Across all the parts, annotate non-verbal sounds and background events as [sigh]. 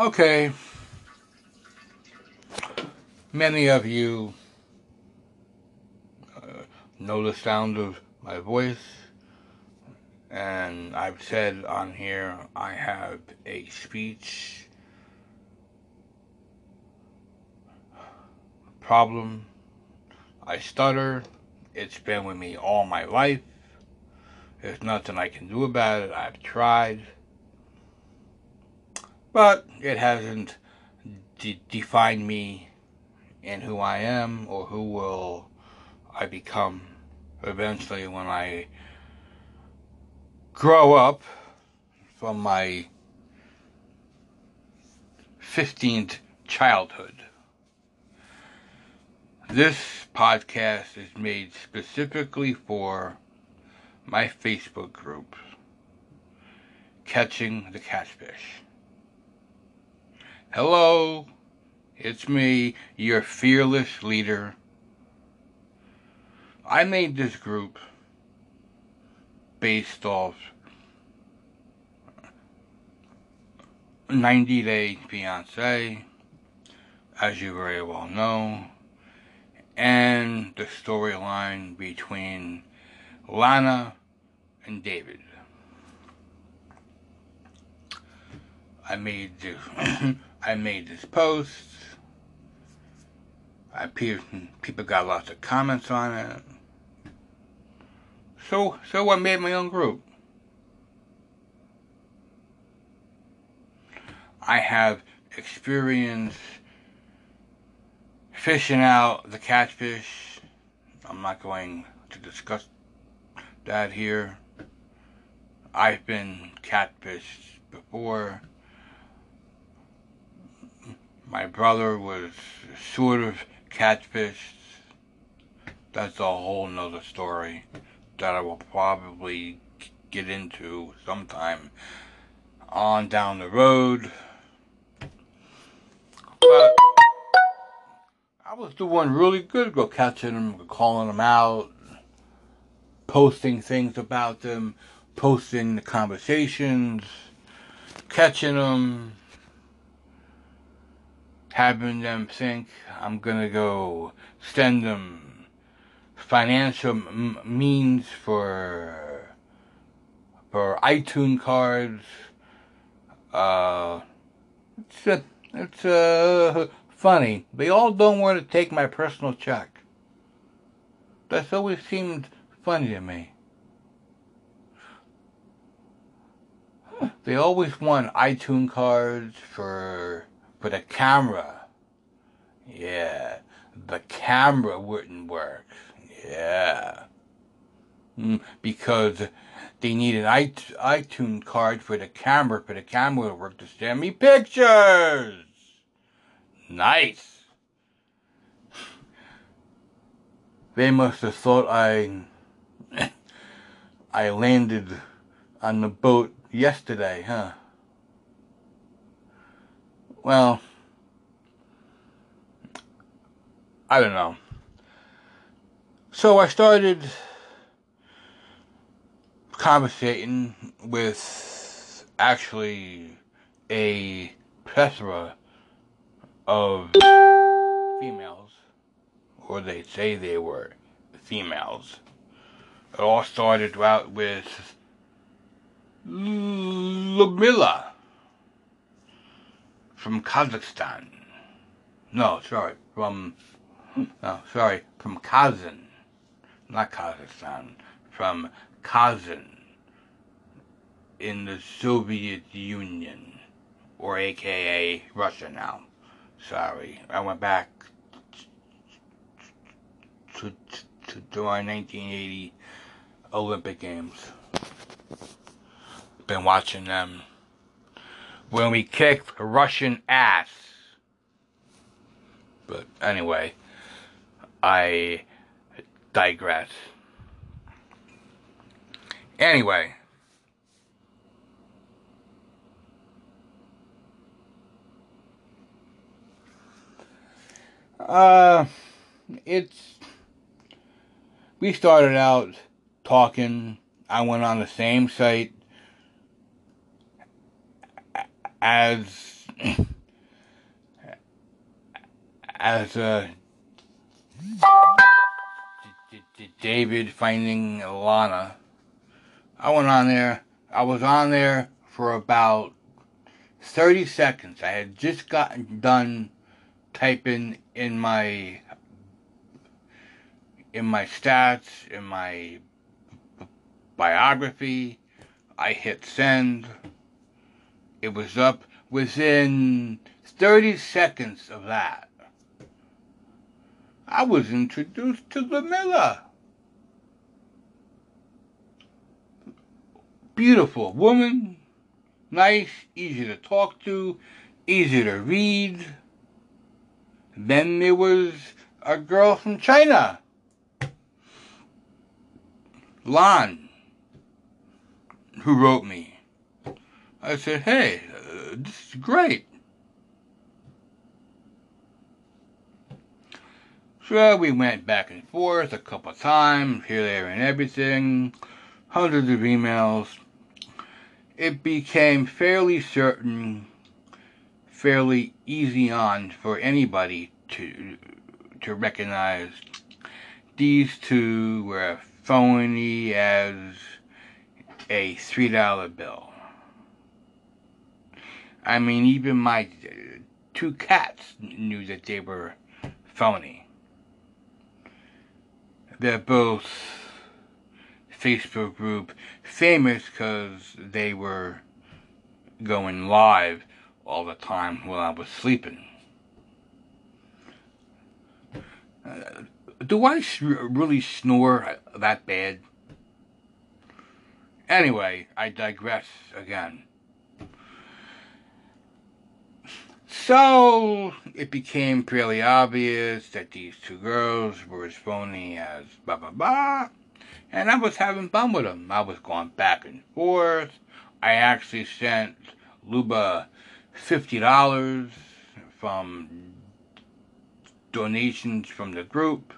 Okay. Many of you uh, know the sound of my voice, and I've said on here I have a speech problem. I stutter. It's been with me all my life. There's nothing I can do about it. I've tried. But it hasn't de- defined me in who I am or who will I become eventually when I grow up from my 15th childhood. This podcast is made specifically for my Facebook group, Catching the Catfish. Hello, it's me, your fearless leader. I made this group based off 90 Day Fiance, as you very well know, and the storyline between Lana and David. I made this, [clears throat] I made this post. I people got lots of comments on it. So so I made my own group. I have experience fishing out the catfish. I'm not going to discuss that here. I've been catfished before my brother was sort of catfished. That's a whole nother story that I will probably get into sometime on down the road. But I was doing really good, go catching them, calling them out, posting things about them, posting the conversations, catching them having them think I'm gonna go send them financial m- means for for iTunes cards. Uh, it's a, it's uh, funny. They all don't want to take my personal check. That's always seemed funny to me. They always want iTunes cards for but a camera, yeah, the camera wouldn't work. Yeah. Mm, because they need an iTunes card for the camera, for the camera to work to send me pictures. Nice. They must have thought I [laughs] I landed on the boat yesterday, huh? Well, I don't know. So I started conversating with actually a plethora of females, or they say they were females. It all started out with Ludmilla from Kazakhstan. No, sorry, from, no, sorry, from Kazan. Not Kazakhstan, from Kazan in the Soviet Union, or aka Russia now. Sorry, I went back to, to, to our 1980 Olympic Games. Been watching them when we kicked Russian ass. But anyway, I digress. Anyway. Uh, it's. We started out talking. I went on the same site as as uh, David finding Lana. I went on there. I was on there for about 30 seconds. I had just gotten done typing in my in my stats, in my biography. I hit send. It was up within 30 seconds of that. I was introduced to Lamilla. Beautiful woman, nice, easy to talk to, easy to read. Then there was a girl from China, Lan, who wrote me. I said, hey, uh, this is great. So we went back and forth a couple of times, here, there, and everything, hundreds of emails. It became fairly certain, fairly easy on for anybody to to recognize these two were phony as a three dollar bill. I mean, even my two cats knew that they were phony. They're both Facebook group famous because they were going live all the time while I was sleeping. Uh, do I really snore that bad? Anyway, I digress again. So it became fairly obvious that these two girls were as phony as blah blah blah. And I was having fun with them. I was going back and forth. I actually sent Luba $50 from donations from the group,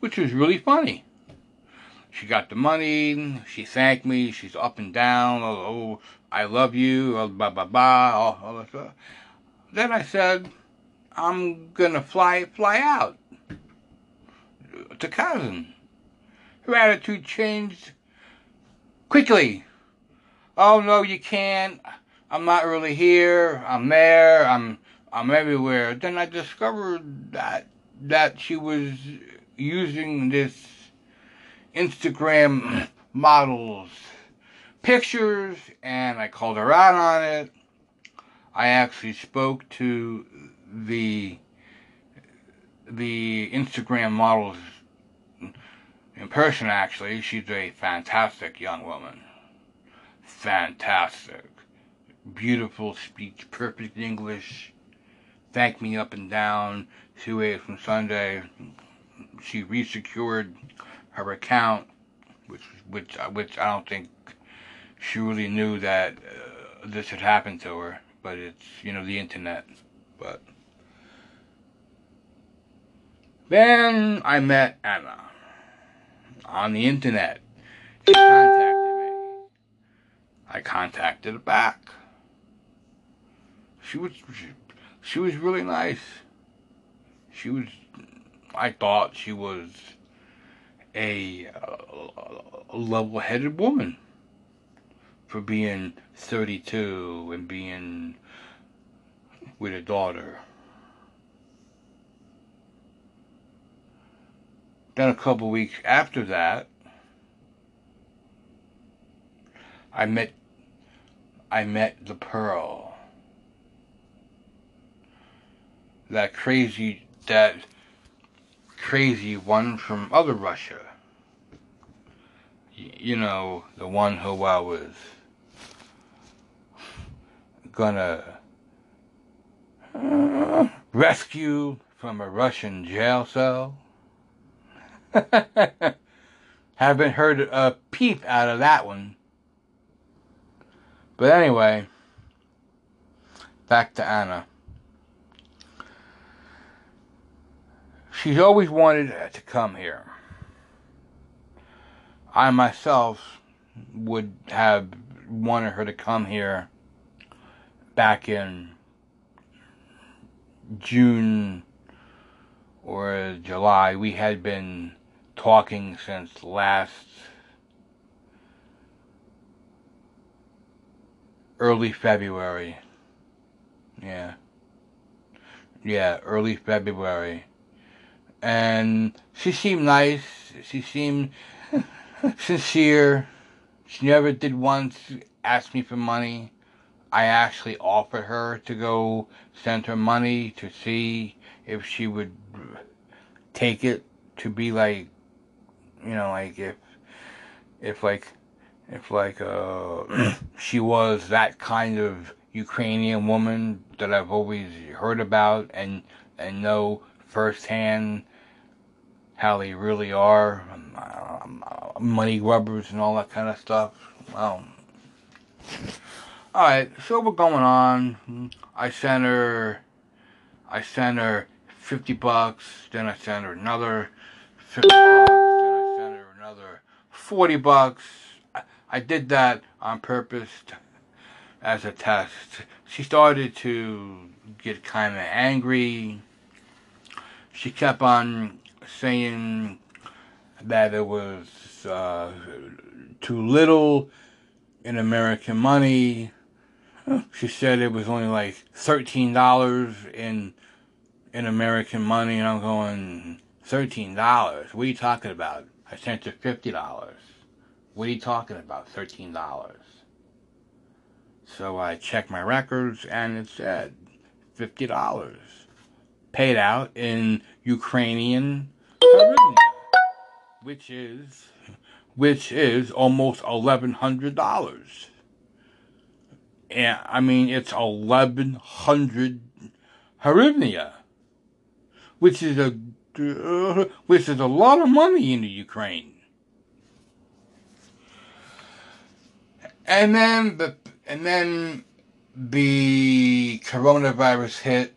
which was really funny. She got the money. She thanked me. She's up and down. Oh, oh I love you. Oh, blah blah blah. All, all that stuff. Then I said, I'm gonna fly fly out to Kazan. Her attitude changed quickly. Oh no, you can't. I'm not really here. I'm there. I'm I'm everywhere. Then I discovered that that she was using this Instagram [laughs] models pictures and I called her out on it. I actually spoke to the the Instagram models in person actually. She's a fantastic young woman. Fantastic. Beautiful speech, perfect English. Thanked me up and down. Two days from Sunday. She resecured her account, which which which I don't think she really knew that uh, this had happened to her. But it's you know the internet. But then I met Anna on the internet. She contacted me. I contacted her back. She was she, she was really nice. She was I thought she was a, a level-headed woman for being 32 and being with a daughter. Then a couple weeks after that, I met I met the Pearl. That crazy that crazy one from other Russia. You know, the one who I was gonna uh, rescue from a Russian jail cell. [laughs] Haven't heard a peep out of that one. But anyway, back to Anna. She's always wanted to come here. I myself would have wanted her to come here back in June or July. We had been talking since last early February. Yeah. Yeah, early February. And she seemed nice. She seemed [laughs] sincere. She never did once ask me for money. I actually offered her to go send her money to see if she would take it to be like, you know, like if, if like, if like, uh, [clears throat] she was that kind of Ukrainian woman that I've always heard about and, and know firsthand how they really are, um, money grubbers and all that kind of stuff. Well, alright, so we're going on. I sent her, I sent her 50 bucks, then I sent her another 50 bucks, then I sent her another 40 bucks. I did that on purpose to, as a test. She started to get kind of angry. She kept on saying that it was uh, too little in American money. She said it was only like thirteen dollars in in American money, and I'm going thirteen dollars. What are you talking about? I sent her fifty dollars. What are you talking about? Thirteen dollars. So I checked my records, and it said fifty dollars paid out in Ukrainian hryvnia, which is which is almost eleven hundred dollars. And I mean, it's eleven hundred hryvnia, which is a which is a lot of money in the Ukraine. And then the and then the coronavirus hit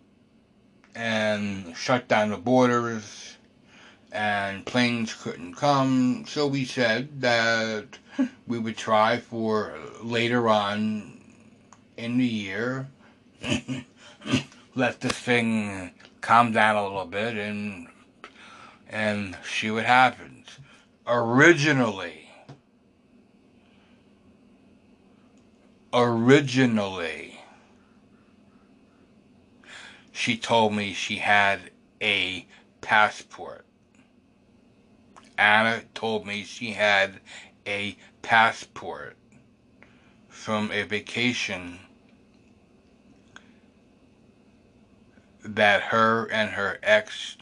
and shut down the borders and planes couldn't come. So we said that we would try for later on in the year, [laughs] let this thing calm down a little bit and and see what happens. Originally, originally, she told me she had a passport. Anna told me she had a passport from a vacation that her and her ex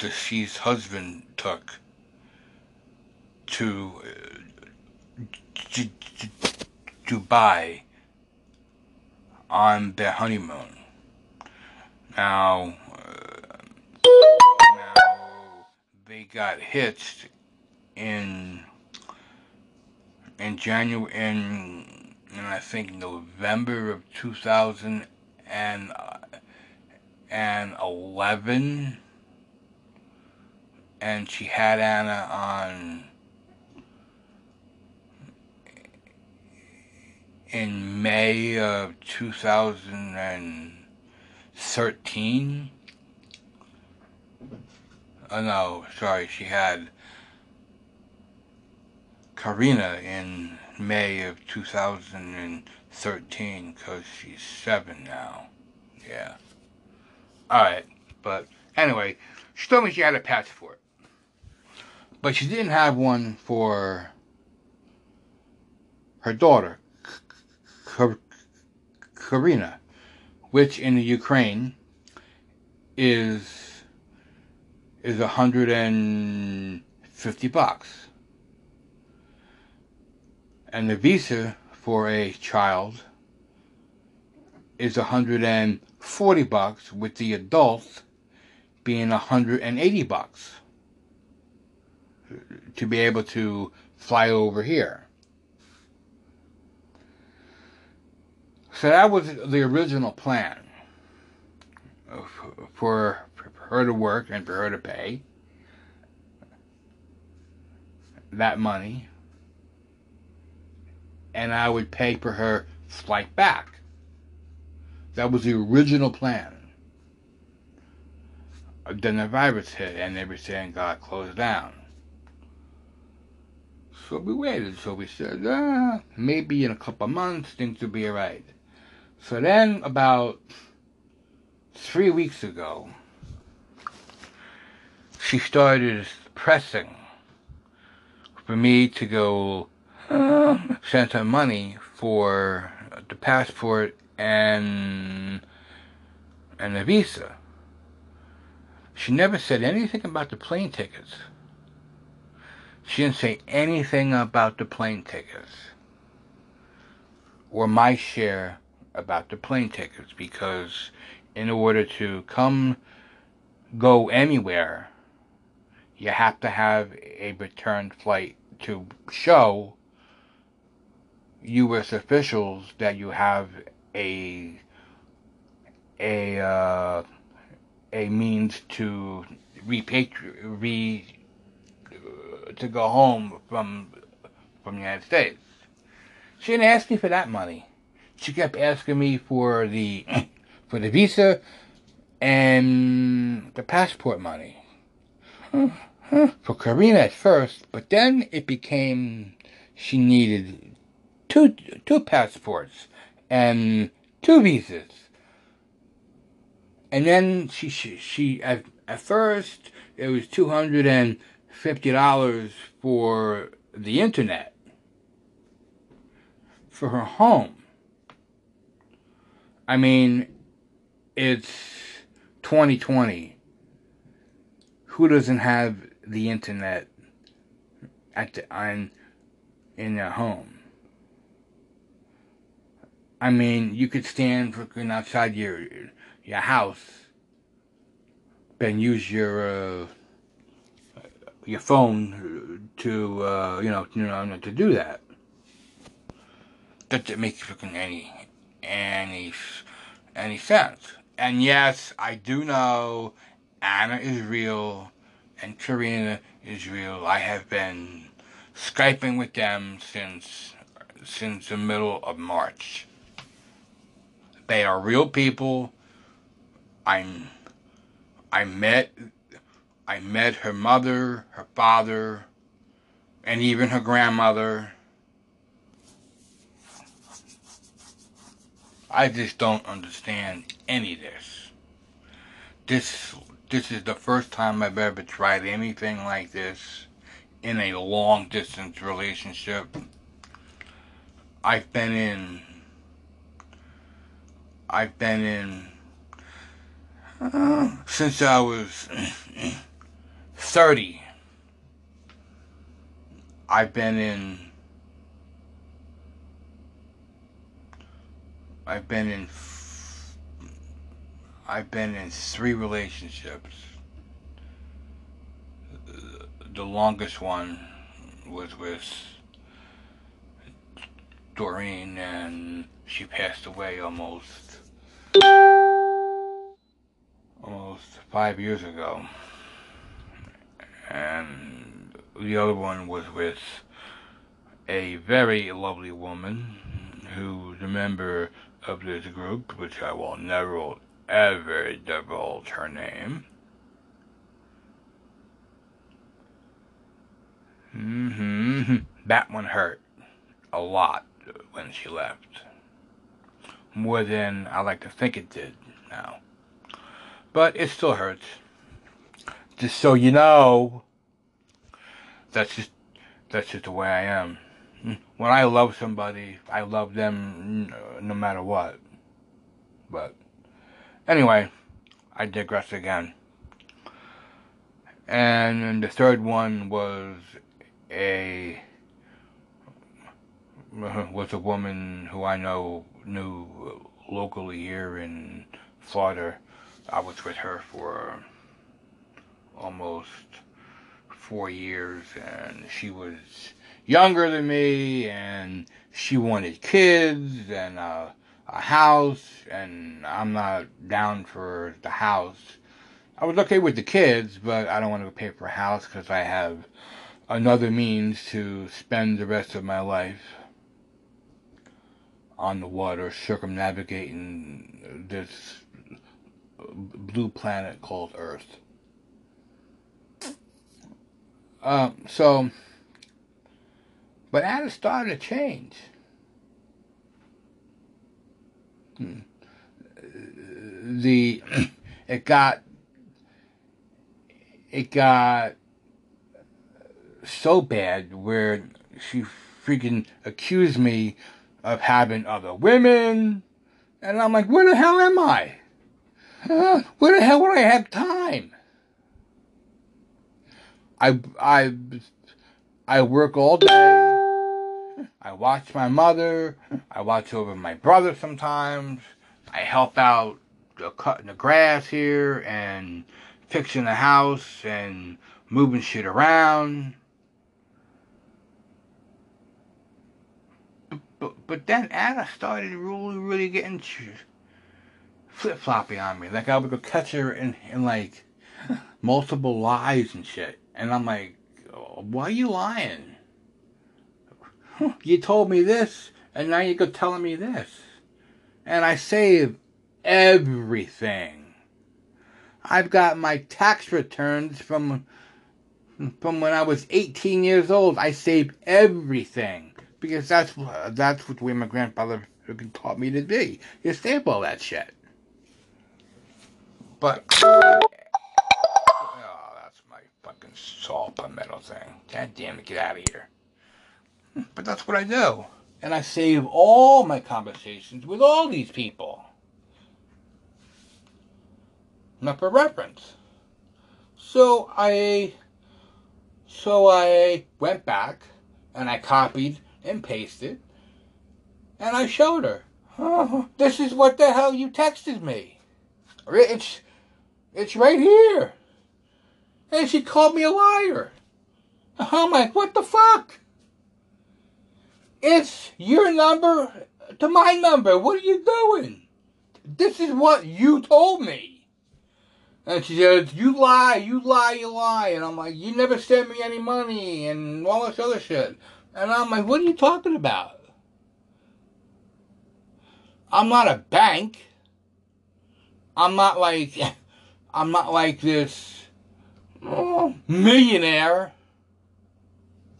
deceased husband took to uh, Dubai on their honeymoon. Now, uh, now they got hitched in in January in, in I think November of 2000 and and 11 and she had Anna on in May of 2013 oh no sorry she had Karina in May of 2013 because she's seven now. Yeah. Alright, but anyway, she told me she had a passport. But she didn't have one for her daughter, Karina, which in the Ukraine is is a hundred and fifty bucks and the visa for a child is 140 bucks with the adults being 180 bucks to be able to fly over here. So that was the original plan for her to work and for her to pay that money and I would pay for her flight back. That was the original plan. then the virus hit and everything got closed down. So we waited. So we said, ah, maybe in a couple months things will be alright. So then, about three weeks ago, she started pressing for me to go [sighs] send her money for the passport and and the visa. She never said anything about the plane tickets. She didn't say anything about the plane tickets or my share about the plane tickets because in order to come go anywhere you have to have a return flight to show U.S. officials that you have a a uh, a means to repatri- re to go home from from the United States. She didn't ask me for that money. She kept asking me for the [clears throat] for the visa and the passport money for Karina at first, but then it became she needed two two passports and two visas. And then she she, she at, at first it was two hundred and fifty dollars for the internet for her home. I mean, it's 2020. Who doesn't have the internet at the on in their home. I mean, you could stand looking outside your your house and use your uh, your phone to uh, you know you know to do that. Doesn't make fucking any any any sense. And yes, I do know Anna is real and Karina is real. I have been Skyping with them since since the middle of March. They are real people. I'm I met I met her mother, her father, and even her grandmother. I just don't understand any of this. This this is the first time I've ever tried anything like this in a long distance relationship. I've been in I've been in uh, since I was [clears throat] 30. I've been in I've been in I've been in three relationships. The longest one was with Doreen, and she passed away almost almost five years ago. And the other one was with a very lovely woman who's a member of this group, which I will never ever divulge her name. Mm-hmm. [laughs] That one hurt a lot when she left. More than I like to think it did now. But it still hurts. Just so you know, that's just that's just the way I am. When I love somebody, I love them no matter what. But Anyway, I digress again. And the third one was a [laughs] was a woman who I know knew locally here in Florida. I was with her for almost four years, and she was younger than me, and she wanted kids, and uh, a house, and I'm not down for the house. I was okay with the kids, but I don't want to pay for a house because I have another means to spend the rest of my life on the water, circumnavigating this blue planet called Earth. Um, so, but Anna started to change. Hmm. The [clears throat] it got it got so bad where she freaking accused me of having other women, and I'm like, where the hell am I? Where the hell would I have time? I I I work all day. I watch my mother. I watch over my brother sometimes. I help out the cutting the grass here and fixing the house and moving shit around. But, but, then Anna started really, really getting flip floppy on me. Like I would go catch her in, in like [laughs] multiple lies and shit. And I'm like, why are you lying? You told me this, and now you're telling me this. And I save everything. I've got my tax returns from from when I was 18 years old. I save everything because that's that's what the way my grandfather taught me to be. You save all that shit. But oh, saw palmetto thing. God damn it, get out of here. But that's what I do. And I save all my conversations with all these people. Not for reference. So I so I went back and I copied and pasted and I showed her. Oh, this is what the hell you texted me. It's it's right here. And she called me a liar. I'm like, what the fuck? It's your number to my number. What are you doing? This is what you told me. And she says, you lie, you lie, you lie. And I'm like, you never sent me any money and all this other shit. And I'm like, what are you talking about? I'm not a bank. I'm not like, [laughs] I'm not like this oh, millionaire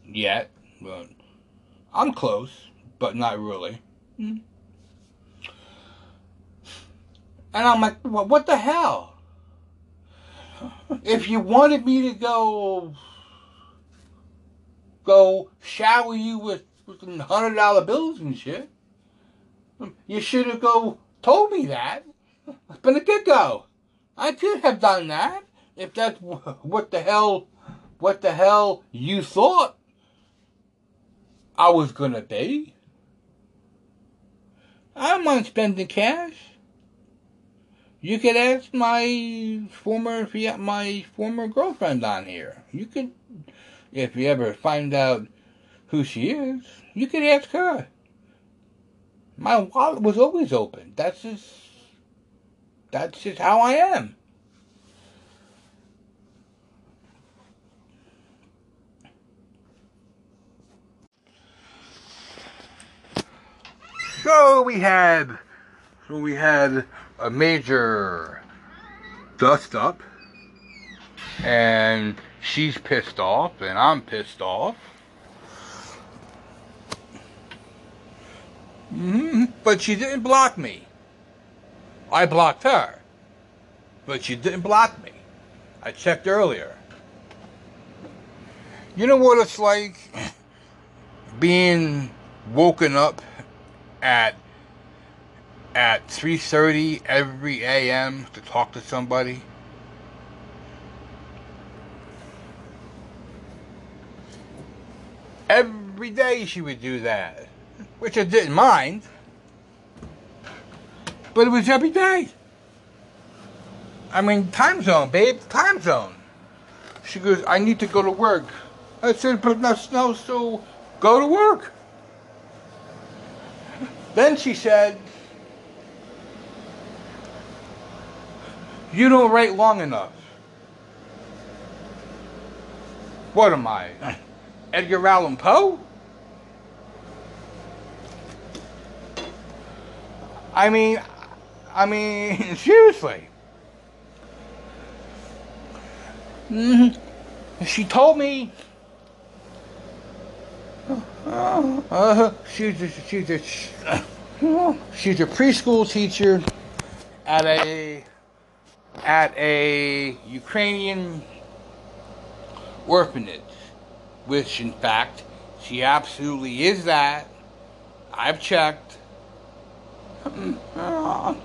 yet, but I'm close, but not really. Hmm. And I'm like, well, what the hell? If you wanted me to go, go shower you with, with hundred dollar bills and shit, you should have go told me that from the get go. I could have done that if that's what the hell, what the hell you thought I was gonna be, I don't mind spending cash. You could ask my former my former girlfriend on here. You could, if you ever find out who she is, you could ask her. My wallet was always open. That's just that's just how I am. So we had, so we had a major dust up, and she's pissed off, and I'm pissed off. Mm-hmm. But she didn't block me. I blocked her, but she didn't block me. I checked earlier. You know what it's like being woken up at at 3:30 every a.m. to talk to somebody. Every day she would do that, which I didn't mind. But it was every day. I mean, time zone, babe, time zone. She goes, I need to go to work. I said, but no, no, so go to work. Then she said, You don't write long enough. What am I? Edgar Allan Poe? I mean, I mean, [laughs] seriously. Mm-hmm. She told me Uh, uh, she's a, she's a she's a preschool teacher at a at a Ukrainian orphanage, which in fact she absolutely is that. I've checked. [clears throat]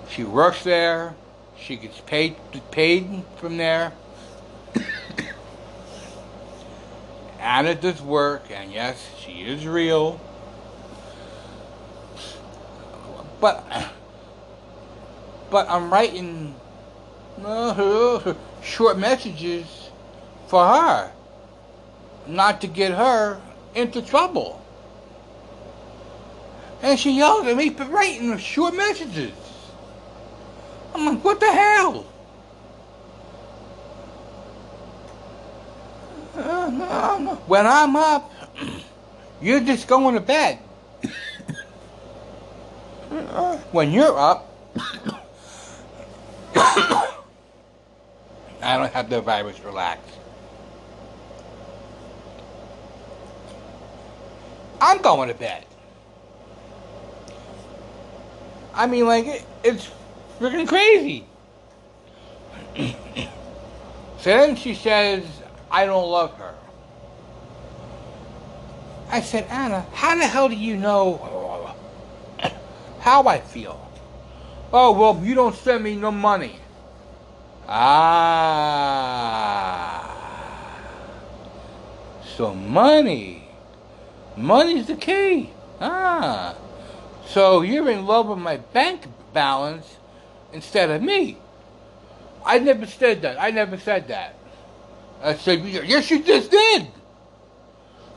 She works there. She gets paid paid from there. [coughs] Anna does work, and yes, she is real. But but I'm writing uh, short messages for her, not to get her into trouble. And she yelled at me for writing short messages. I'm like, what the hell? When I'm up, [clears throat] you're just going to bed. [coughs] when you're up, [coughs] [coughs] I don't have the virus relax. I'm going to bed. I mean, like, it, it's freaking crazy. [clears throat] so then she says, I don't love her. I said, Anna, how the hell do you know how I feel? Oh, well, you don't send me no money. Ah. So money. Money's the key. Ah. So you're in love with my bank balance instead of me. I never said that. I never said that. I said, yes, you just did.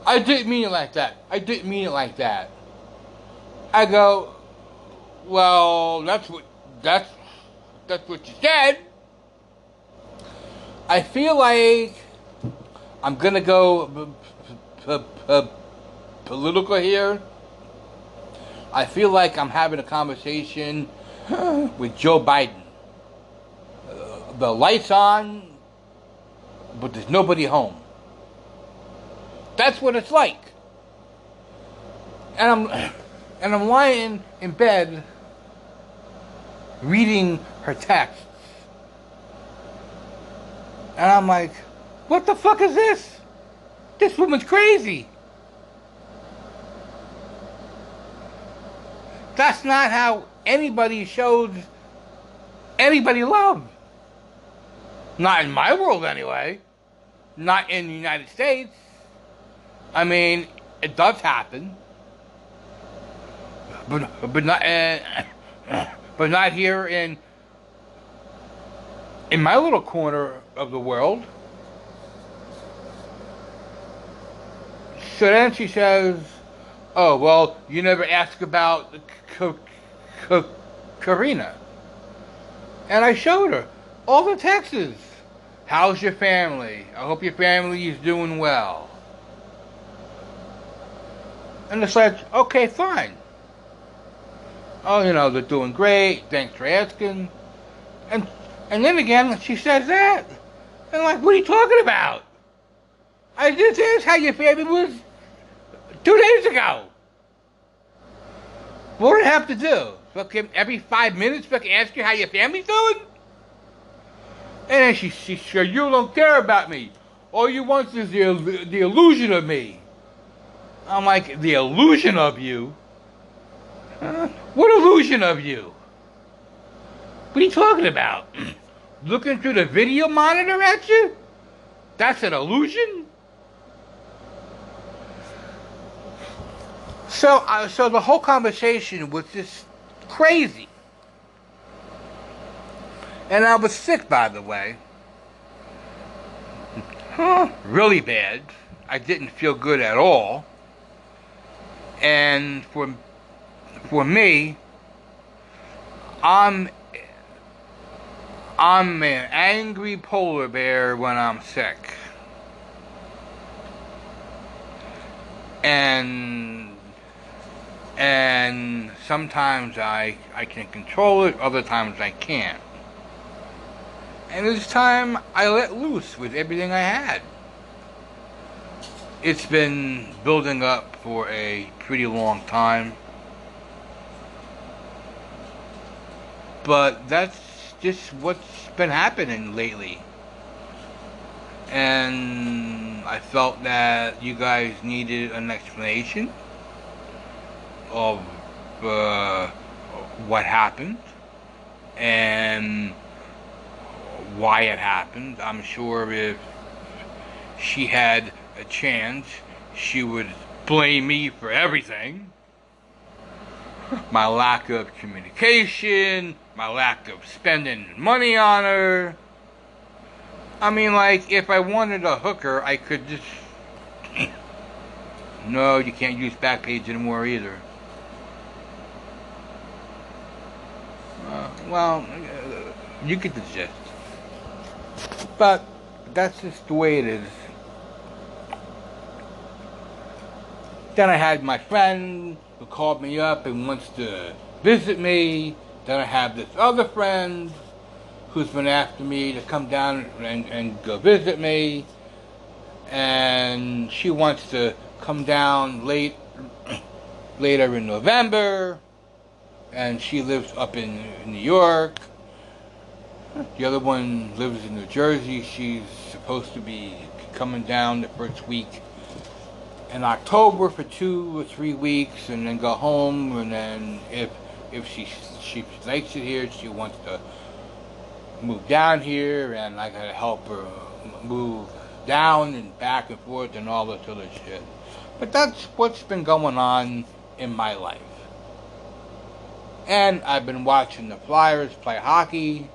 I didn't mean it like that. I didn't mean it like that. I go, well, that's what that's that's what you said. I feel like I'm gonna go political here. I feel like I'm having a conversation [laughs] with Joe Biden. Uh, the lights on, but there's nobody home. That's what it's like. And I'm [sighs] and I'm lying in bed reading her texts. And I'm like, what the fuck is this? This woman's crazy. That's not how anybody shows anybody love. Not in my world, anyway. Not in the United States. I mean, it does happen, but but not uh, [coughs] but not here in in my little corner of the world. So then she says, "Oh well, you never ask about Karina," and I showed her all the texts. How's your family? I hope your family is doing well. And it's like, okay, fine. Oh, you know, they're doing great. Thanks for asking. And and then again, she says that. And I'm like, what are you talking about? I just asked how your family was two days ago. What do I have to do? Fucking every five minutes, fucking ask you how your family's doing? And then she, she said, you don't care about me. All you want is the, the illusion of me. I'm like, the illusion of you? Huh? What illusion of you? What are you talking about? [clears throat] Looking through the video monitor at you? That's an illusion? So, uh, so the whole conversation was just crazy. And I was sick, by the way. Really bad. I didn't feel good at all. And for for me, I'm I'm an angry polar bear when I'm sick. And and sometimes I I can control it, other times I can't. And this time I let loose with everything I had. It's been building up for a pretty long time. But that's just what's been happening lately. And I felt that you guys needed an explanation of uh, what happened and why it happened. I'm sure if she had a chance, she would blame me for everything. My lack of communication, my lack of spending money on her. I mean, like, if I wanted a hooker, I could just. [clears throat] no, you can't use Backpage anymore either. Uh, well, you get the gist. But that's just the way it is. Then I had my friend who called me up and wants to visit me. Then I have this other friend who's been after me to come down and, and go visit me. And she wants to come down late [clears throat] later in November. And she lives up in New York. The other one lives in New Jersey. She's supposed to be coming down the first week in October for two or three weeks and then go home and then if if she she likes it here she wants to move down here and I gotta help her move down and back and forth and all this other shit. But that's what's been going on in my life. And I've been watching the Flyers play hockey,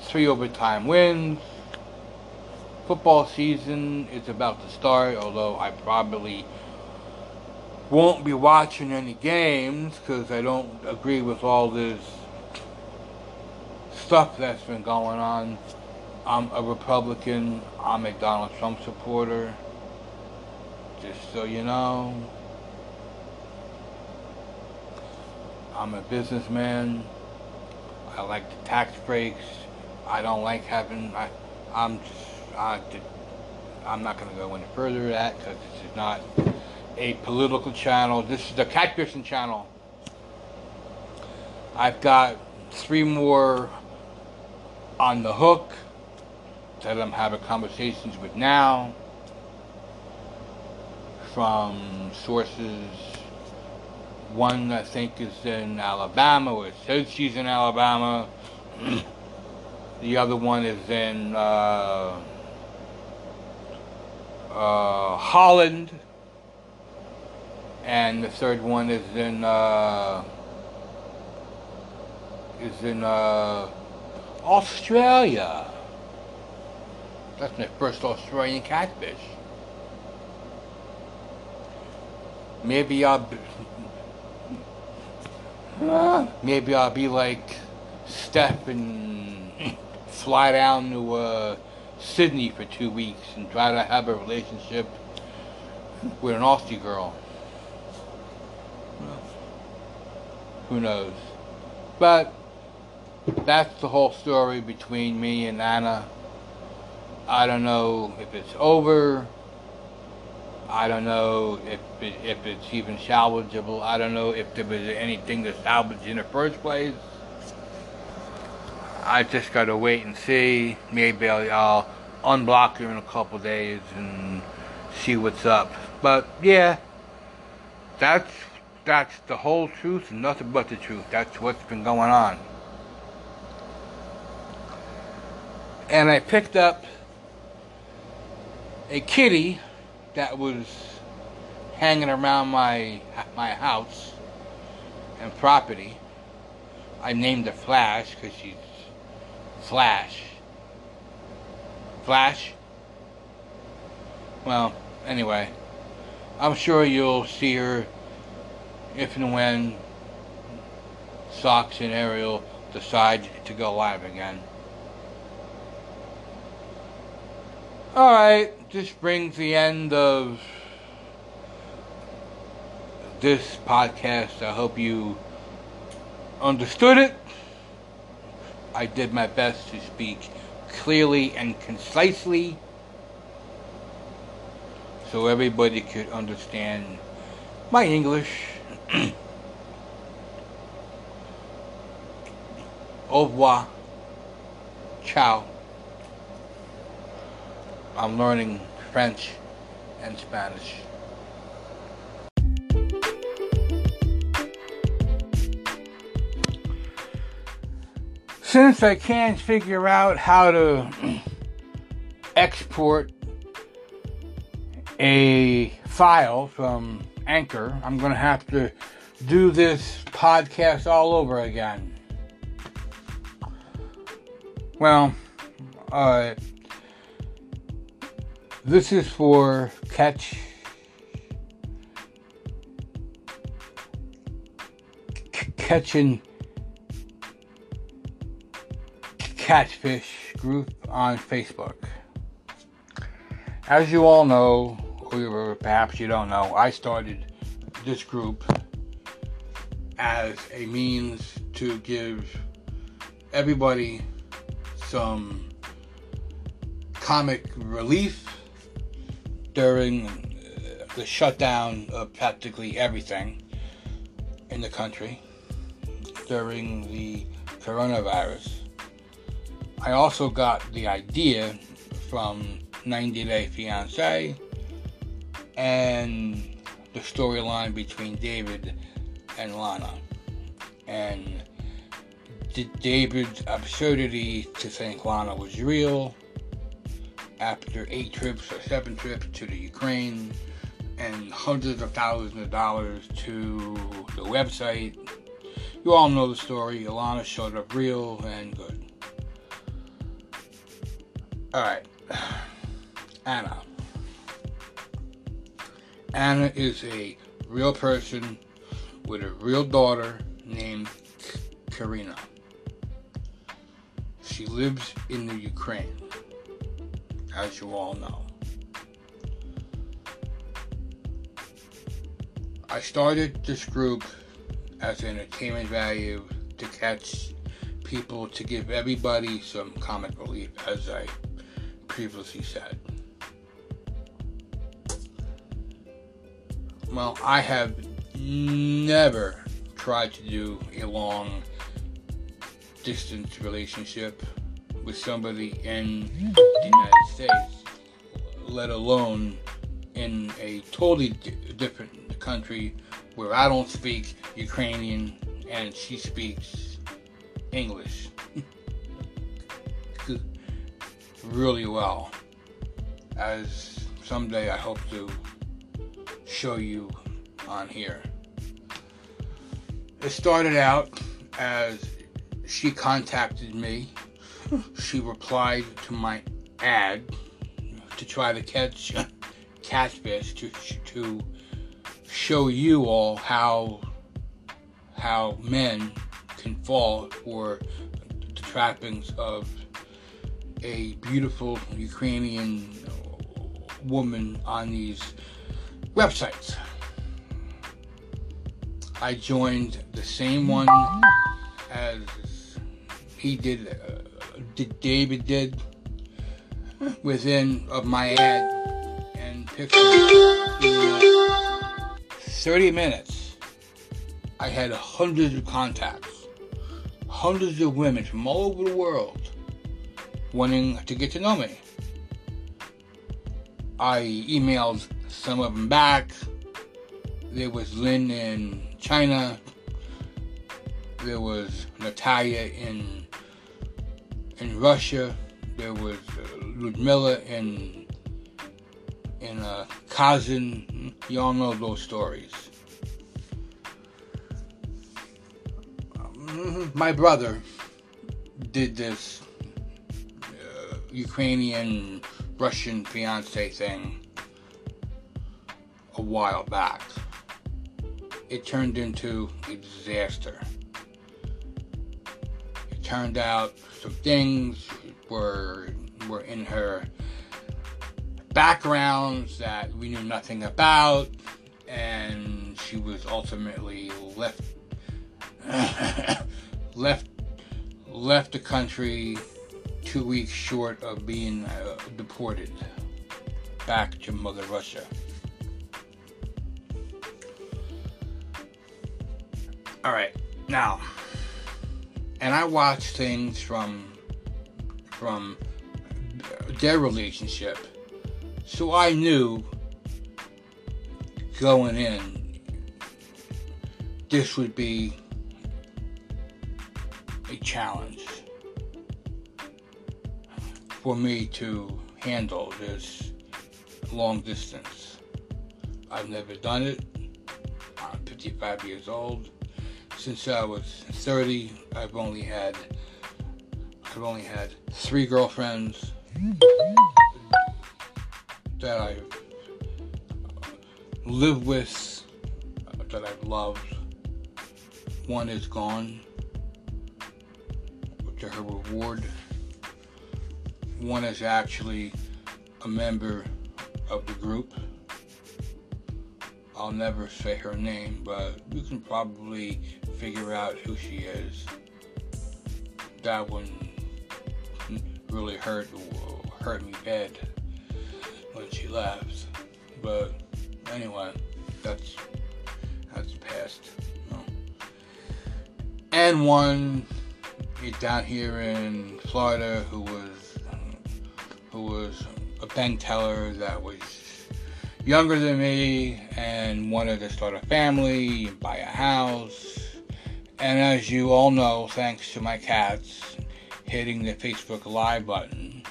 three overtime wins, football season is about to start, although I probably won't be watching any games because I don't agree with all this stuff that's been going on. I'm a Republican. I'm a Donald Trump supporter. Just so you know. I'm a businessman. I like the tax breaks. I don't like having. I, I'm just I, I'm not going to go any further with that because this is not a political channel. This is the Catfishing channel. I've got three more on the hook that I'm having conversations with now from sources. One I think is in Alabama, or it says she's in Alabama. [clears throat] the other one is in uh, uh, Holland, and the third one is in uh, is in uh, Australia. That's my first Australian catfish. Maybe I'll be, maybe I'll be like Steph and [laughs] fly down to uh, Sydney for two weeks and try to have a relationship with an Aussie girl. Who knows? But that's the whole story between me and Anna. I don't know if it's over. I don't know if it, if it's even salvageable. I don't know if there was anything to salvage in the first place. I just got to wait and see. Maybe I'll, I'll unblock her in a couple days and see what's up. But yeah, that's that's the whole truth and nothing but the truth. That's what's been going on. And I picked up a kitty that was hanging around my my house and property. I named her Flash because she's Flash. Flash? Well, anyway, I'm sure you'll see her if and when Socks and Ariel decide to go live again. Alright, this brings the end of this podcast. I hope you understood it. I did my best to speak clearly and concisely so everybody could understand my English. [clears throat] Au revoir. Ciao. I'm learning French and Spanish. Since I can't figure out how to [clears throat] export a file from Anchor, I'm going to have to do this podcast all over again. Well, uh, this is for catch catching catfish group on Facebook. As you all know, or perhaps you don't know, I started this group as a means to give everybody some comic relief during uh, the shutdown of practically everything in the country during the coronavirus. I also got the idea from 90 Day Fiance and the storyline between David and Lana. And David's absurdity to think Lana was real after eight trips or seven trips to the Ukraine and hundreds of thousands of dollars to the website. You all know the story. Alana showed up real and good. Alright. [sighs] Anna. Anna is a real person with a real daughter named Karina. She lives in the Ukraine, as you all know. I started this group as entertainment value to catch people to give everybody some comic relief, as I previously said. Well, I have never tried to do a long distance relationship with somebody in the United States, let alone in a totally different country where I don't speak Ukrainian and she speaks English [laughs] really well. As someday I hope to show you on here. It started out as she contacted me. She replied to my ad to try to catch catfish to to show you all how how men can fall for the trappings of a beautiful Ukrainian woman on these websites. I joined the same one as he did, uh, did David did within of my ad and picture. In uh, 30 minutes, I had hundreds of contacts, hundreds of women from all over the world wanting to get to know me. I emailed some of them back. There was Lynn in China. There was Natalia in in Russia. There was uh, Ludmilla in in uh, Kazan. Y'all know those stories. Um, my brother did this uh, Ukrainian Russian fiance thing a while back. It turned into a disaster. It turned out some things were were in her backgrounds that we knew nothing about, and she was ultimately left [coughs] left left the country two weeks short of being uh, deported back to Mother Russia. All right, now, and I watch things from from their relationship, so I knew going in this would be a challenge for me to handle this long distance. I've never done it. I'm 55 years old. Since I was 30, I've only had I've only had three girlfriends that I've lived with, that I've loved. One is gone to her reward. One is actually a member of the group. I'll never say her name, but you can probably figure out who she is. That one really hurt hurt me bad when she left. But anyway, that's that's past. And one down here in Florida who was who was a bank teller that was younger than me and wanted to start a family, buy a house. And as you all know, thanks to my cats hitting the Facebook Live button,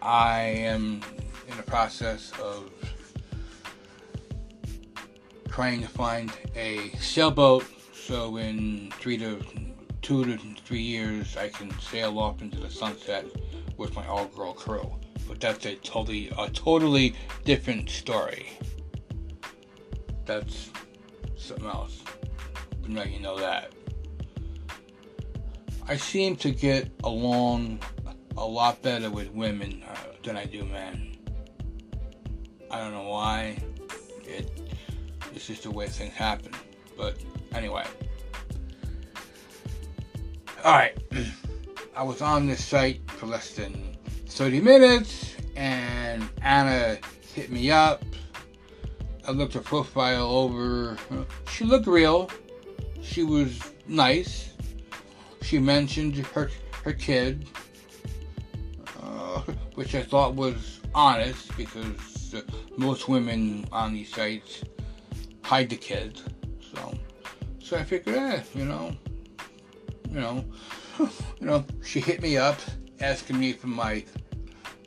I am in the process of trying to find a sailboat so in three to two to three years I can sail off into the sunset with my all girl crew. But that's a totally a totally different story. That's something else. But now you know that. I seem to get along a lot better with women uh, than I do men. I don't know why. It it's just the way things happen. But anyway. Alright. [clears throat] I was on this site for less than 30 minutes and Anna hit me up. I looked her profile over. She looked real. She was nice. She mentioned her her kid, uh, which I thought was honest because uh, most women on these sites hide the kids. So, so I figured, eh, you know, you know, [laughs] you know, she hit me up asking me for my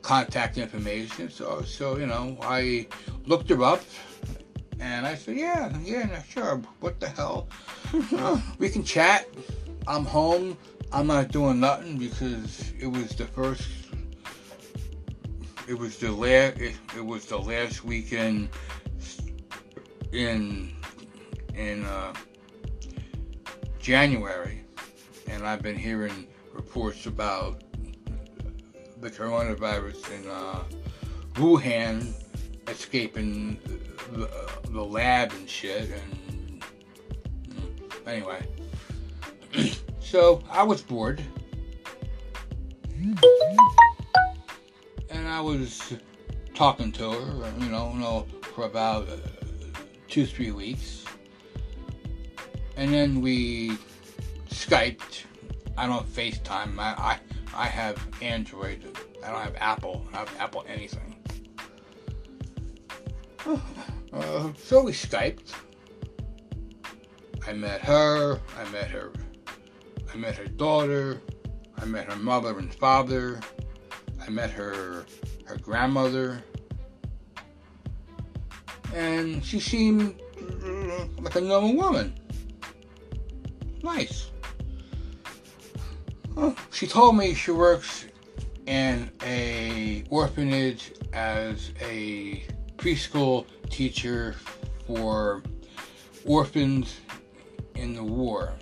contact information. So, so you know, I looked her up, and I said, yeah, yeah, sure. What the hell? [laughs] uh, we can chat. I'm home. I'm not doing nothing because it was the first. It was the last. It, it was the last weekend in in uh, January, and I've been hearing reports about the coronavirus in uh, Wuhan escaping the, the, lab and shit. And anyway, [clears throat] so I was bored, and I was talking to her, you know, you know for about uh, two, three weeks, and then we Skyped I don't FaceTime. I, I, I have Android. I don't have Apple. I have Apple anything. [sighs] Uh, so we Skyped. I met her. I met her. I met her daughter. I met her mother and father. I met her her grandmother. And she seemed like a normal woman. Nice. She told me she works in a orphanage as a preschool teacher for orphans in the war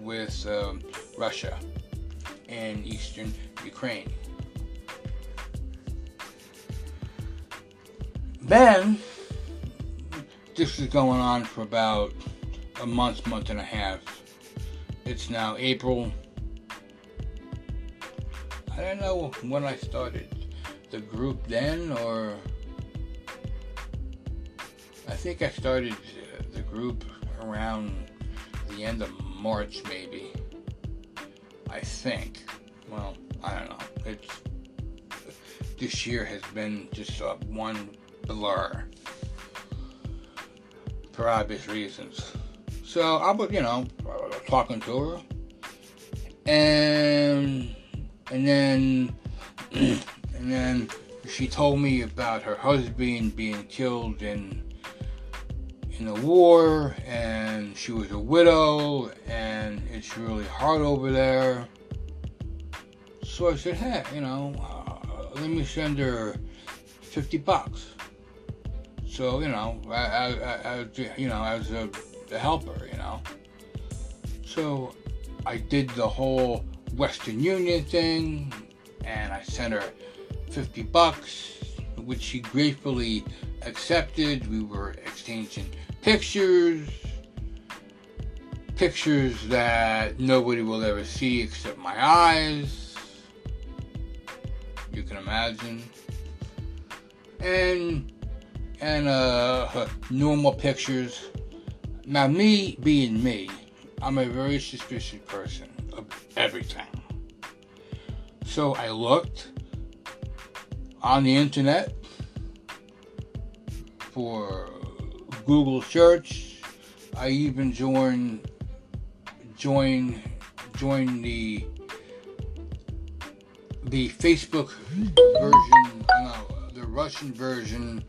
with uh, Russia and eastern Ukraine. Then, this is going on for about a month, month and a half it's now April. I don't know when I started the group then, or I think I started the group around the end of March, maybe. I think. Well, I don't know. It's this year has been just uh, one blur for obvious reasons. So I was, you know, talking to her, and and then [clears throat] and then she told me about her husband being killed in in the war, and she was a widow, and it's really hard over there. So I said, hey, you know, uh, let me send her fifty bucks. So you know, I, I, I, you know, as a, a helper, you know. So I did the whole Western Union thing, and I sent her 50 bucks, which she gratefully accepted. We were exchanging pictures, pictures that nobody will ever see except my eyes. You can imagine. And and uh normal pictures. Now me being me, I'm a very suspicious person of everything. So I looked on the internet for Google search. I even joined join join the the Facebook version, no, the Russian version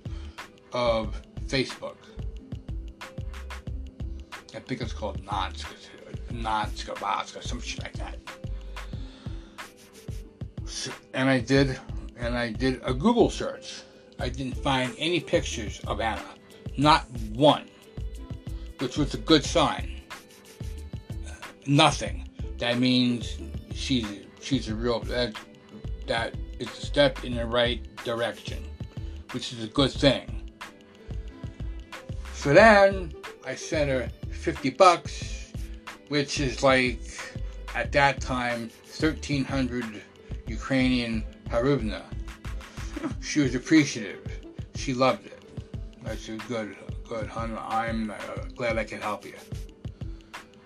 of Facebook. I think it's called Nonska, Nonska, some shit like that. And I did, and I did a Google search. I didn't find any pictures of Anna, not one, which was a good sign. Nothing. That means she's she's a real that that is a step in the right direction, which is a good thing. So then I sent her 50 bucks, which is like at that time 1300 Ukrainian hryvnia. [laughs] She was appreciative. She loved it. I said, good, good, hon. I'm uh, glad I can help you.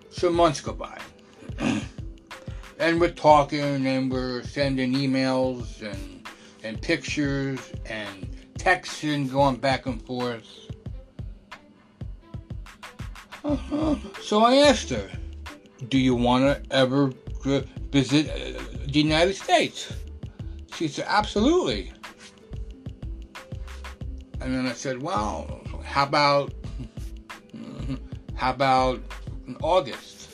So months go by. [clears throat] and we're talking and we're sending emails and, and pictures and texting, going back and forth. So I asked her, Do you want to ever visit uh, the United States? She said, Absolutely. And then I said, Well, how about how about in August?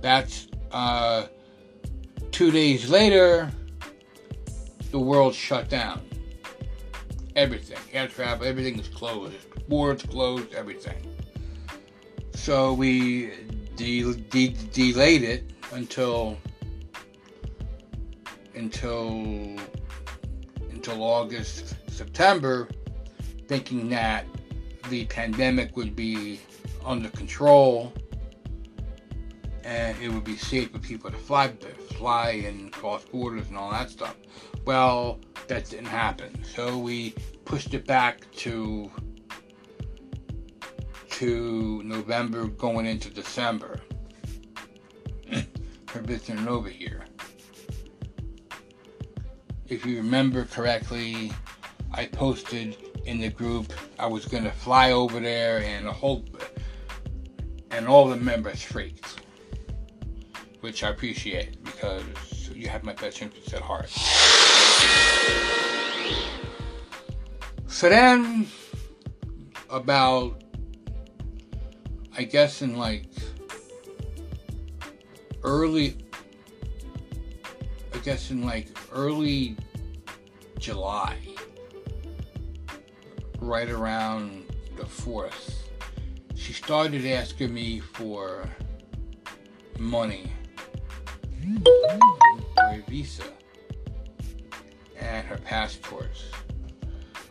That's uh, two days later, the world shut down. Everything, air travel, everything is closed boards closed, everything. So we de- de- delayed it until until until August, September, thinking that the pandemic would be under control and it would be safe for people to fly to fly and cross borders and all that stuff. Well, that didn't happen. So we pushed it back to to November going into December. [clears throat] for visiting over here. If you remember correctly, I posted in the group I was going to fly over there and the whole and all the members freaked, which I appreciate because you have my best interests at heart. So then, about I guess in like early I guess in like early July right around the 4th she started asking me for money. For a visa and her passports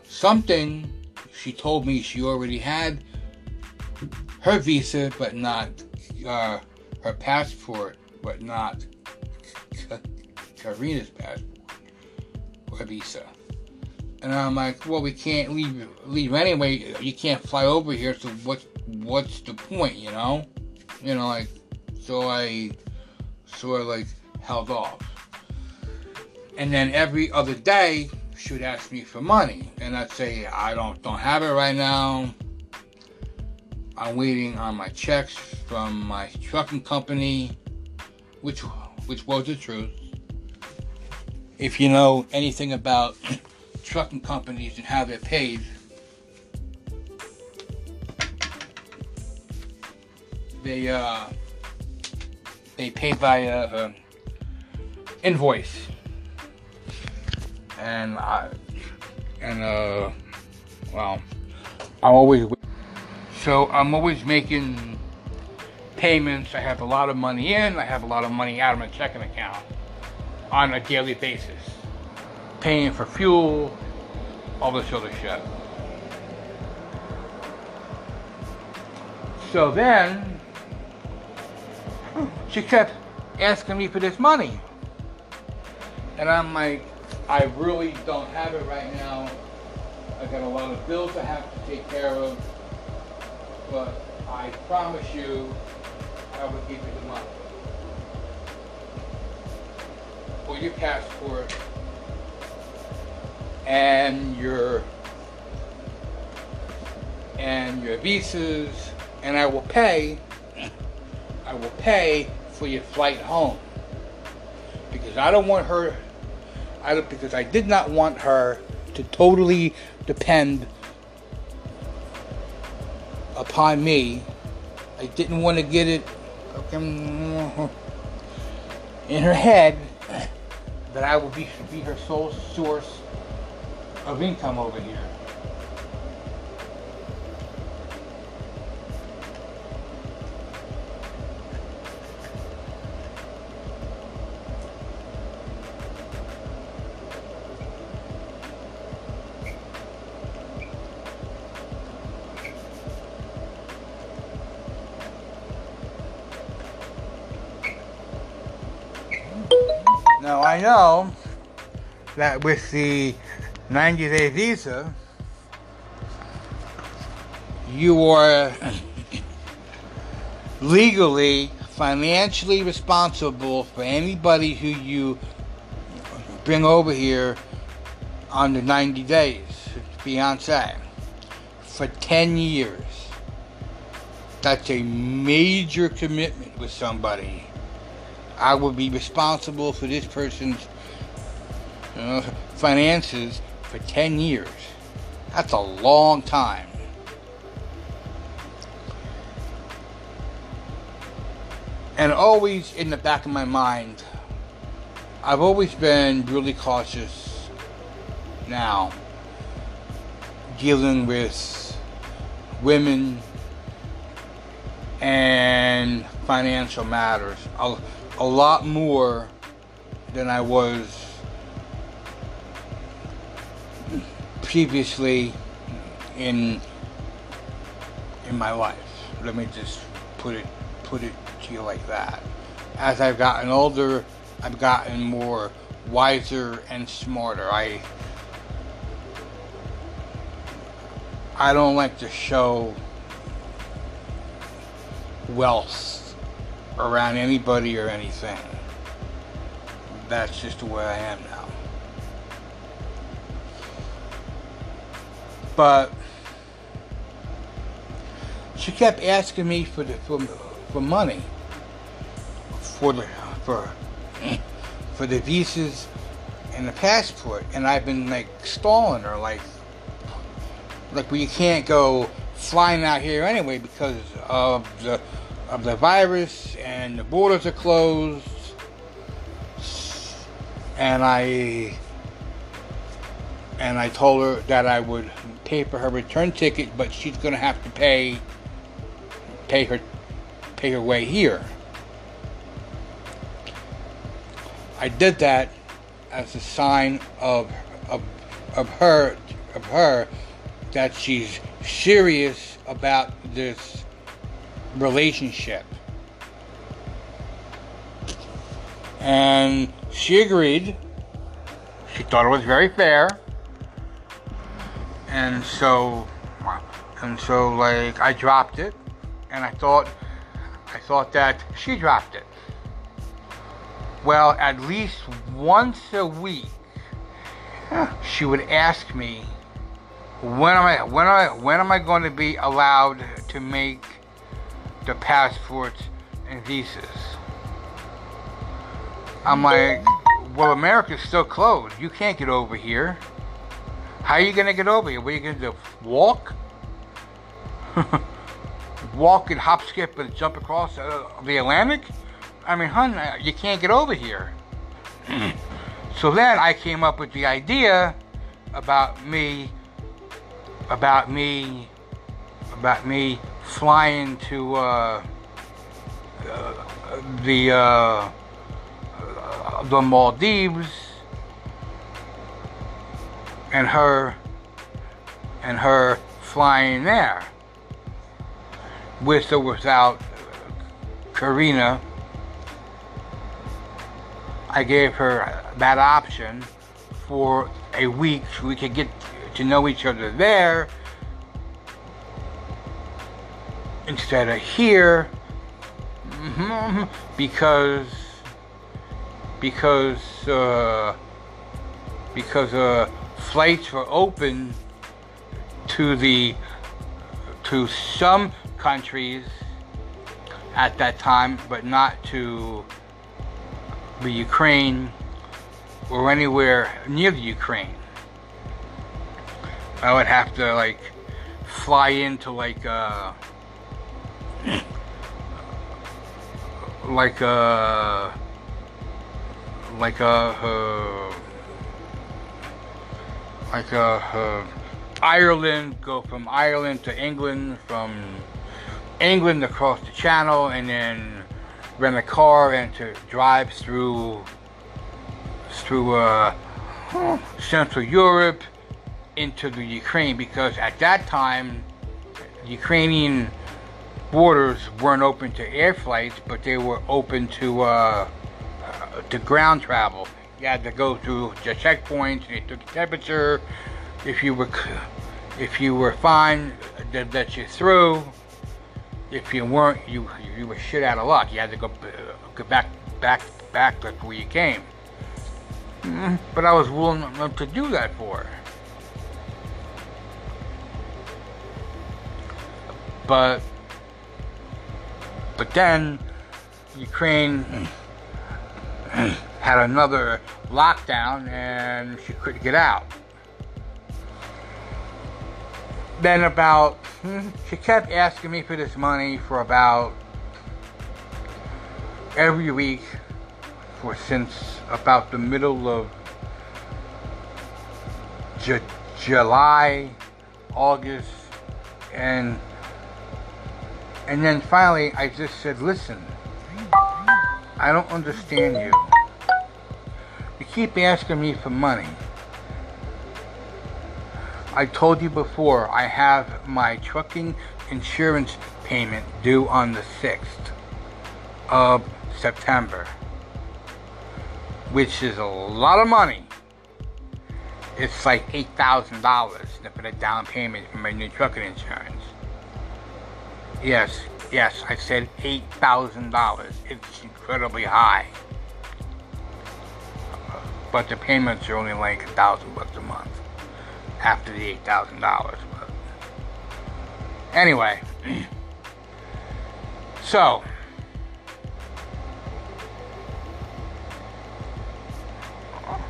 something she told me she already had her visa, but not uh, her passport, but not Karina's passport or visa. And I'm like, well, we can't leave leave anyway. You can't fly over here, so what's what's the point, you know? You know, like, so I sort of like held off. And then every other day, she would ask me for money, and I'd say I don't don't have it right now. I'm waiting on my checks from my trucking company, which which was the truth. If you know anything about [coughs] trucking companies and how they're paid, they uh, they pay by uh, uh, invoice, and I and uh, well, I'm always so I'm always making payments. I have a lot of money in. I have a lot of money out of my checking account on a daily basis, paying for fuel, all this other shit. So then, she kept asking me for this money. And I'm like, I really don't have it right now. I got a lot of bills I have to take care of. But I promise you, I will give you the money. For your passport and your and your visas and I will pay I will pay for your flight home because I don't want her I because I did not want her to totally depend upon me. I didn't want to get it in her head that I would be, be her sole source of income over here. I know that with the 90 day visa, you are legally, financially responsible for anybody who you bring over here on the 90 days, fiance, for 10 years. That's a major commitment with somebody. I will be responsible for this person's uh, finances for 10 years. That's a long time. And always in the back of my mind, I've always been really cautious now dealing with women and financial matters a, a lot more than I was previously in in my life. Let me just put it put it to you like that. As I've gotten older, I've gotten more wiser and smarter. I I don't like to show wealth around anybody or anything. That's just the way I am now. But she kept asking me for the for, for money for the for [laughs] for the visas and the passport, and I've been like stalling her, like like we can't go flying out here anyway because of the of the virus and the borders are closed, and I and I told her that I would pay for her return ticket, but she's going to have to pay pay her pay her way here. I did that as a sign of of of her of her that she's serious about this relationship. And she agreed. She thought it was very fair. and so and so like I dropped it and I thought I thought that she dropped it. Well, at least once a week she would ask me when am I when am I when am I going to be allowed to make the passports and visas? I'm like, well, America's still closed. You can't get over here. How are you gonna get over here? What are you gonna do? Walk? [laughs] Walk and hop, skip, and jump across uh, the Atlantic? I mean, hun, you can't get over here. [clears throat] so then I came up with the idea about me, about me, about me flying to uh, uh, the uh, the Maldives and her and her flying there with or without Karina. I gave her that option for a week so we could get to know each other there instead of here mm-hmm, because because uh, because uh, flights were open to the to some countries at that time, but not to the Ukraine or anywhere near the Ukraine. I would have to like fly into like uh like uh like a uh, like a uh, Ireland, go from Ireland to England, from England across the channel, and then rent a car and to drive through through uh, Central Europe into the Ukraine because at that time Ukrainian borders weren't open to air flights, but they were open to uh, to ground travel. You had to go through the checkpoints. They took your temperature. If you were if you were fine, they let you through. If you weren't, you you were shit out of luck. You had to go go back back back to where you came. Mm-hmm. But I was willing to do that for. But but then Ukraine had another lockdown and she couldn't get out. Then about, [laughs] she kept asking me for this money for about every week for since about the middle of J- July, August, and and then finally I just said, listen, I don't understand you. You keep asking me for money. I told you before, I have my trucking insurance payment due on the 6th of September, which is a lot of money. It's like $8,000 to put a down payment for my new trucking insurance. Yes, yes, I said $8,000. It's incredibly high. But the payments are only like a thousand bucks a month after the eight thousand dollars. Anyway, [clears throat] so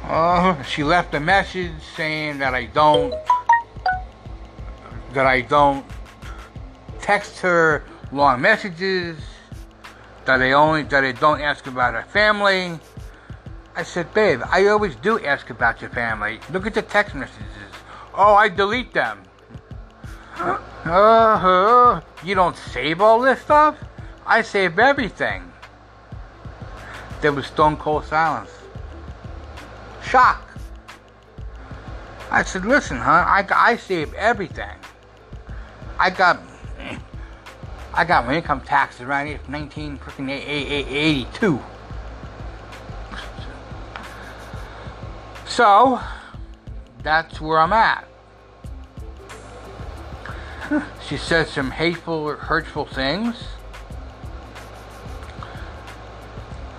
uh, she left a message saying that I don't that I don't text her long messages that they only that they don't ask about her family. I said, babe, I always do ask about your family. Look at the text messages. Oh, I delete them. Uh-huh. you don't save all this stuff? I save everything. There was stone cold silence. Shock. I said, listen, huh? I, I save everything. I got I got my income taxes around here from 1982. So, that's where I'm at. [laughs] She said some hateful hurtful things.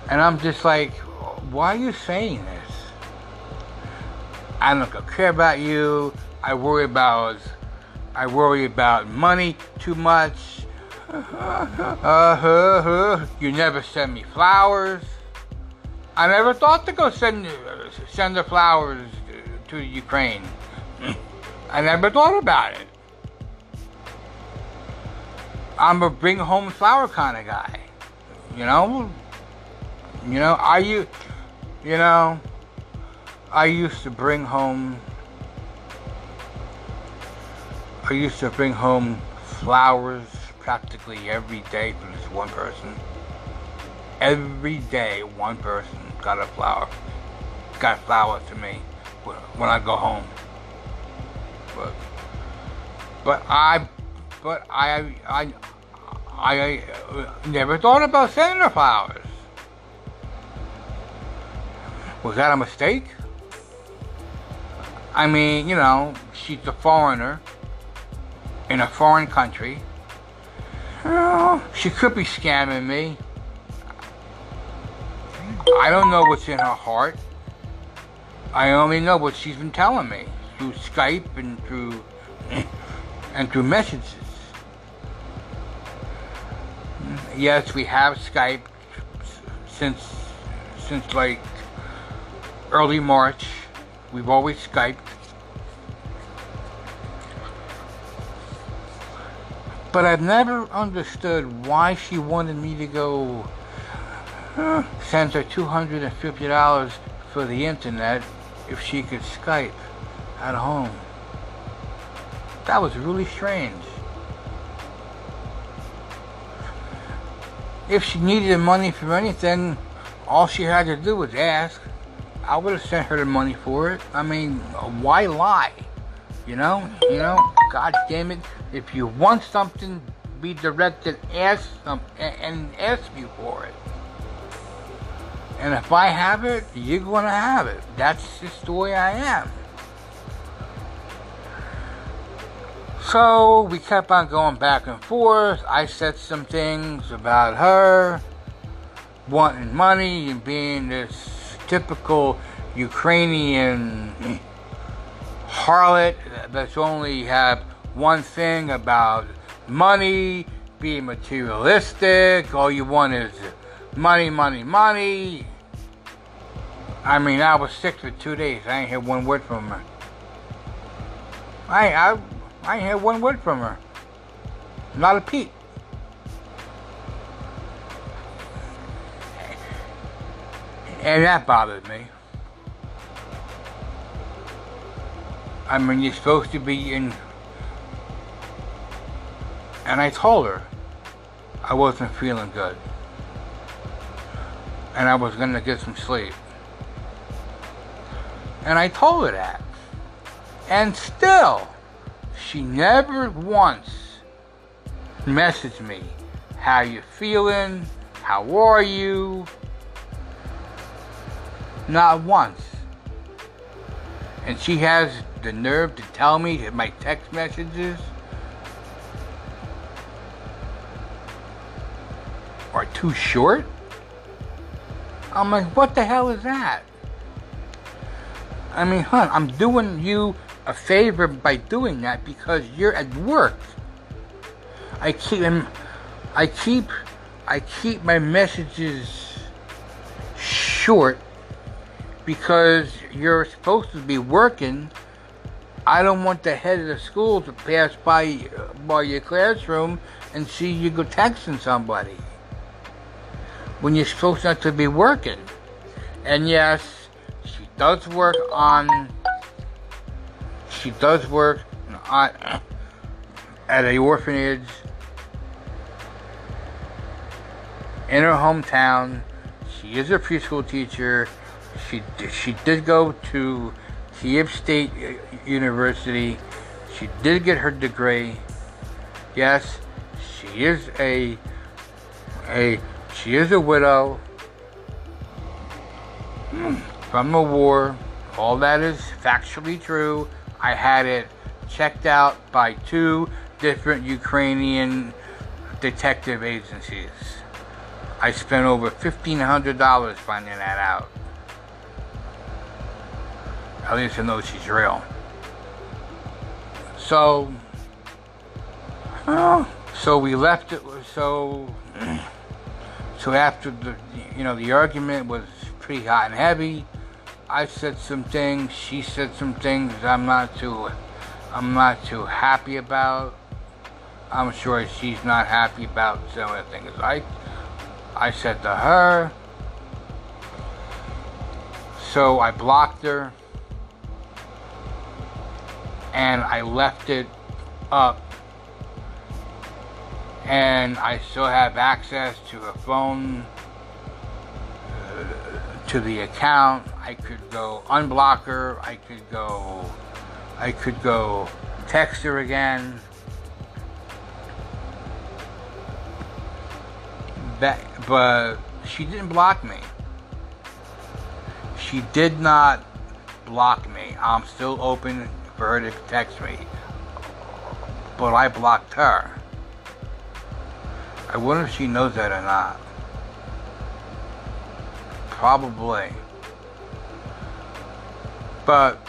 And I'm just like, why are you saying this? I don't care about you. I worry about I worry about money too much. Uh, you never send me flowers. I never thought to go send send the flowers to Ukraine. I never thought about it. I'm a bring home flower kind of guy. You know? You know, I you you know, I used to bring home I used to bring home flowers practically every day from this one person. Every day, one person got a flower, got a flower to me when I go home. But, but I, but I, I, I uh, never thought about sending her flowers. Was that a mistake? I mean, you know, she's a foreigner in a foreign country. She could be scamming me. I don't know what's in her heart. I only know what she's been telling me through Skype and through [coughs] and through messages. Yes, we have Skype since since like early March. We've always Skyped. But I've never understood why she wanted me to go send her $250 for the internet if she could Skype at home. That was really strange. If she needed money for anything, all she had to do was ask. I would have sent her the money for it. I mean, why lie? You know, you know, God damn it. If you want something, be direct and ask some and ask me for it. And if I have it, you're gonna have it. That's just the way I am. So we kept on going back and forth. I said some things about her wanting money and being this typical Ukrainian harlot that's only have one thing about money, being materialistic, all you want is money, money, money. I mean, I was sick for two days. I ain't heard one word from her. I, I, I ain't one word from her. Not a peep. And that bothered me. I mean, you're supposed to be in. And I told her I wasn't feeling good. And I was going to get some sleep. And I told her that. And still, she never once messaged me, how you feeling? How are you? Not once. And she has the nerve to tell me my text messages are too short? I'm like, what the hell is that? I mean, hun, I'm doing you a favor by doing that because you're at work. I keep um, I keep I keep my messages short because you're supposed to be working I don't want the head of the school to pass by by your classroom and see you go texting somebody when you're supposed not to be working. And yes, she does work on. She does work on, [coughs] at a orphanage in her hometown. She is a preschool teacher. She she did go to Kiev State University. She did get her degree. Yes, she is a a she is a widow hmm. from the war. All that is factually true. I had it checked out by two different Ukrainian detective agencies. I spent over $1,500 finding that out. At least I know she's real. So, so we left it. So, so after the, you know, the argument was pretty hot and heavy. I said some things. She said some things. I'm not too, I'm not too happy about. I'm sure she's not happy about some of the things I, I said to her. So I blocked her and I left it up and I still have access to a phone uh, to the account I could go unblock her I could go I could go text her again that but she didn't block me she did not block me I'm still open for her to text me. But I blocked her. I wonder if she knows that or not. Probably. But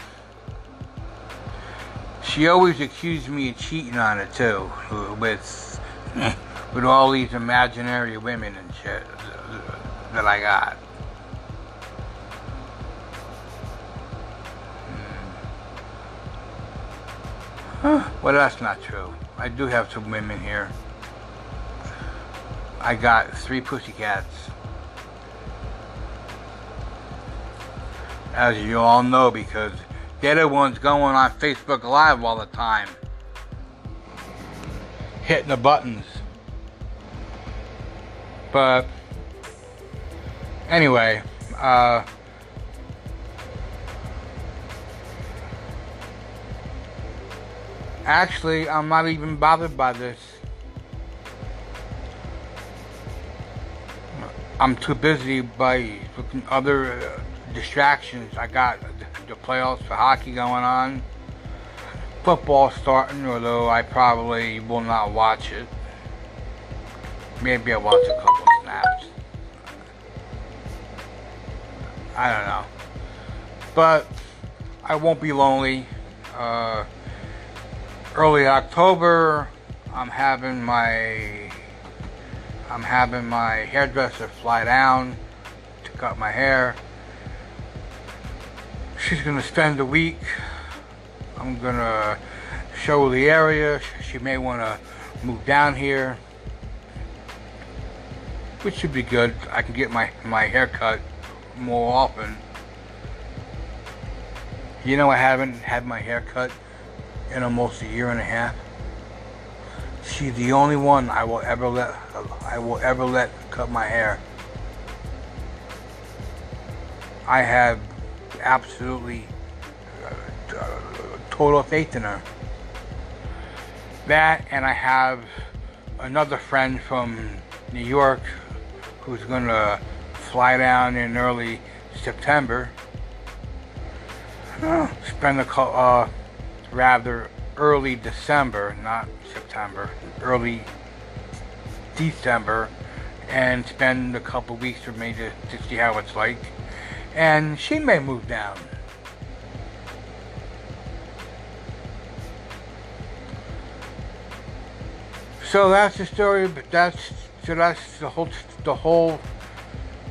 she always accused me of cheating on her too, with [laughs] with all these imaginary women and shit that I got. Hmm. well, that's not true. I do have some women here. I got three pussycats. As you all know, because the other one's going on Facebook Live all the time. Hitting the buttons. But, anyway, uh, Actually, I'm not even bothered by this. I'm too busy by other uh, distractions. I got the playoffs for hockey going on. Football starting, although I probably will not watch it. Maybe I'll watch a couple snaps. I don't know. But I won't be lonely. Uh, early October, I'm having my I'm having my hairdresser fly down to cut my hair. She's gonna spend a week. I'm gonna show the area. She may wanna move down here, which should be good. I can get my my hair cut more often. You know, I haven't had my hair cut in almost a year and a half. She's the only one I will ever let I will ever let cut my hair. I have absolutely uh, total faith in her. That and I have another friend from New York who's going to fly down in early September. Uh, spend a uh, rather early December, not September, early December, and spend a couple weeks with me to, to see how it's like. And she may move down. So that's the story, but that's so that's the whole the whole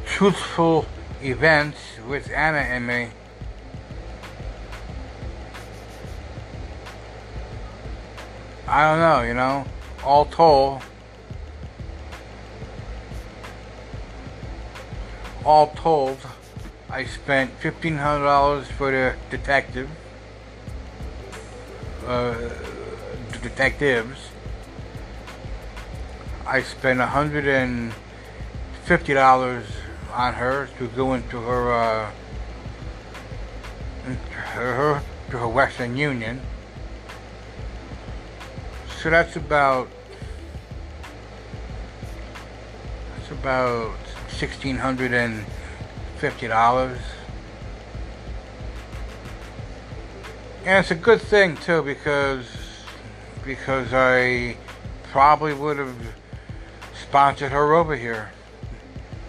truthful events with Anna and me. I don't know, you know, all told, all told, I spent fifteen hundred dollars for the detective, uh, detectives. I spent hundred and fifty dollars on her to go into her, uh, her, to her Western Union. So that's about that's about sixteen hundred and fifty dollars. And it's a good thing too because because I probably would have sponsored her over here.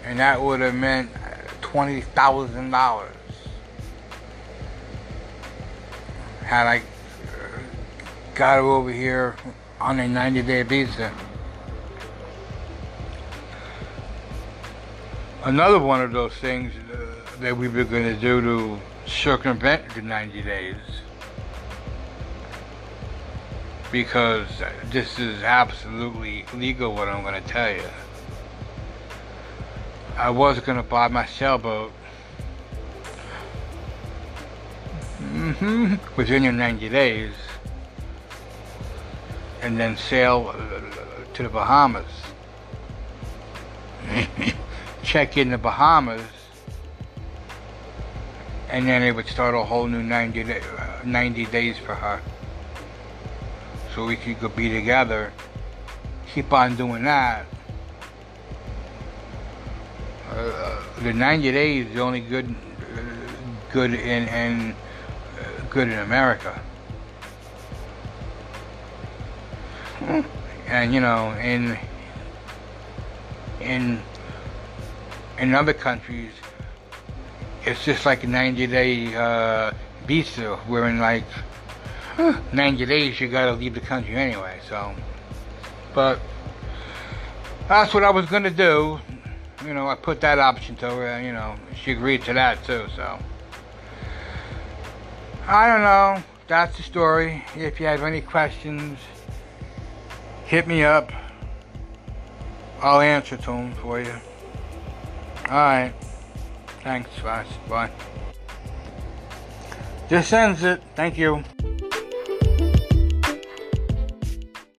And that would have meant $20,000 had I uh, got her over here on a 90 day visa. Another one of those things uh, that we were going to do to circumvent the 90 days because this is absolutely legal what I'm going to tell you. I was going to buy my sailboat mm-hmm, within the 90 days and then sail uh, to the Bahamas. [laughs] Check in the Bahamas and then it would start a whole new 90, day, uh, 90 days for her. So we could go be together, keep on doing that. Uh, the 90 days is the only good, uh, good in, in good in America. And you know, in in in other countries, it's just like a 90 day uh, visa where in like 90 days you gotta leave the country anyway so. But that's what I was gonna do. You know I put that option to her you know she agreed to that too so. I don't know. That's the story. If you have any questions hit me up I'll answer to them for you alright Thanks, guys. Bye. This ends it. Thank you.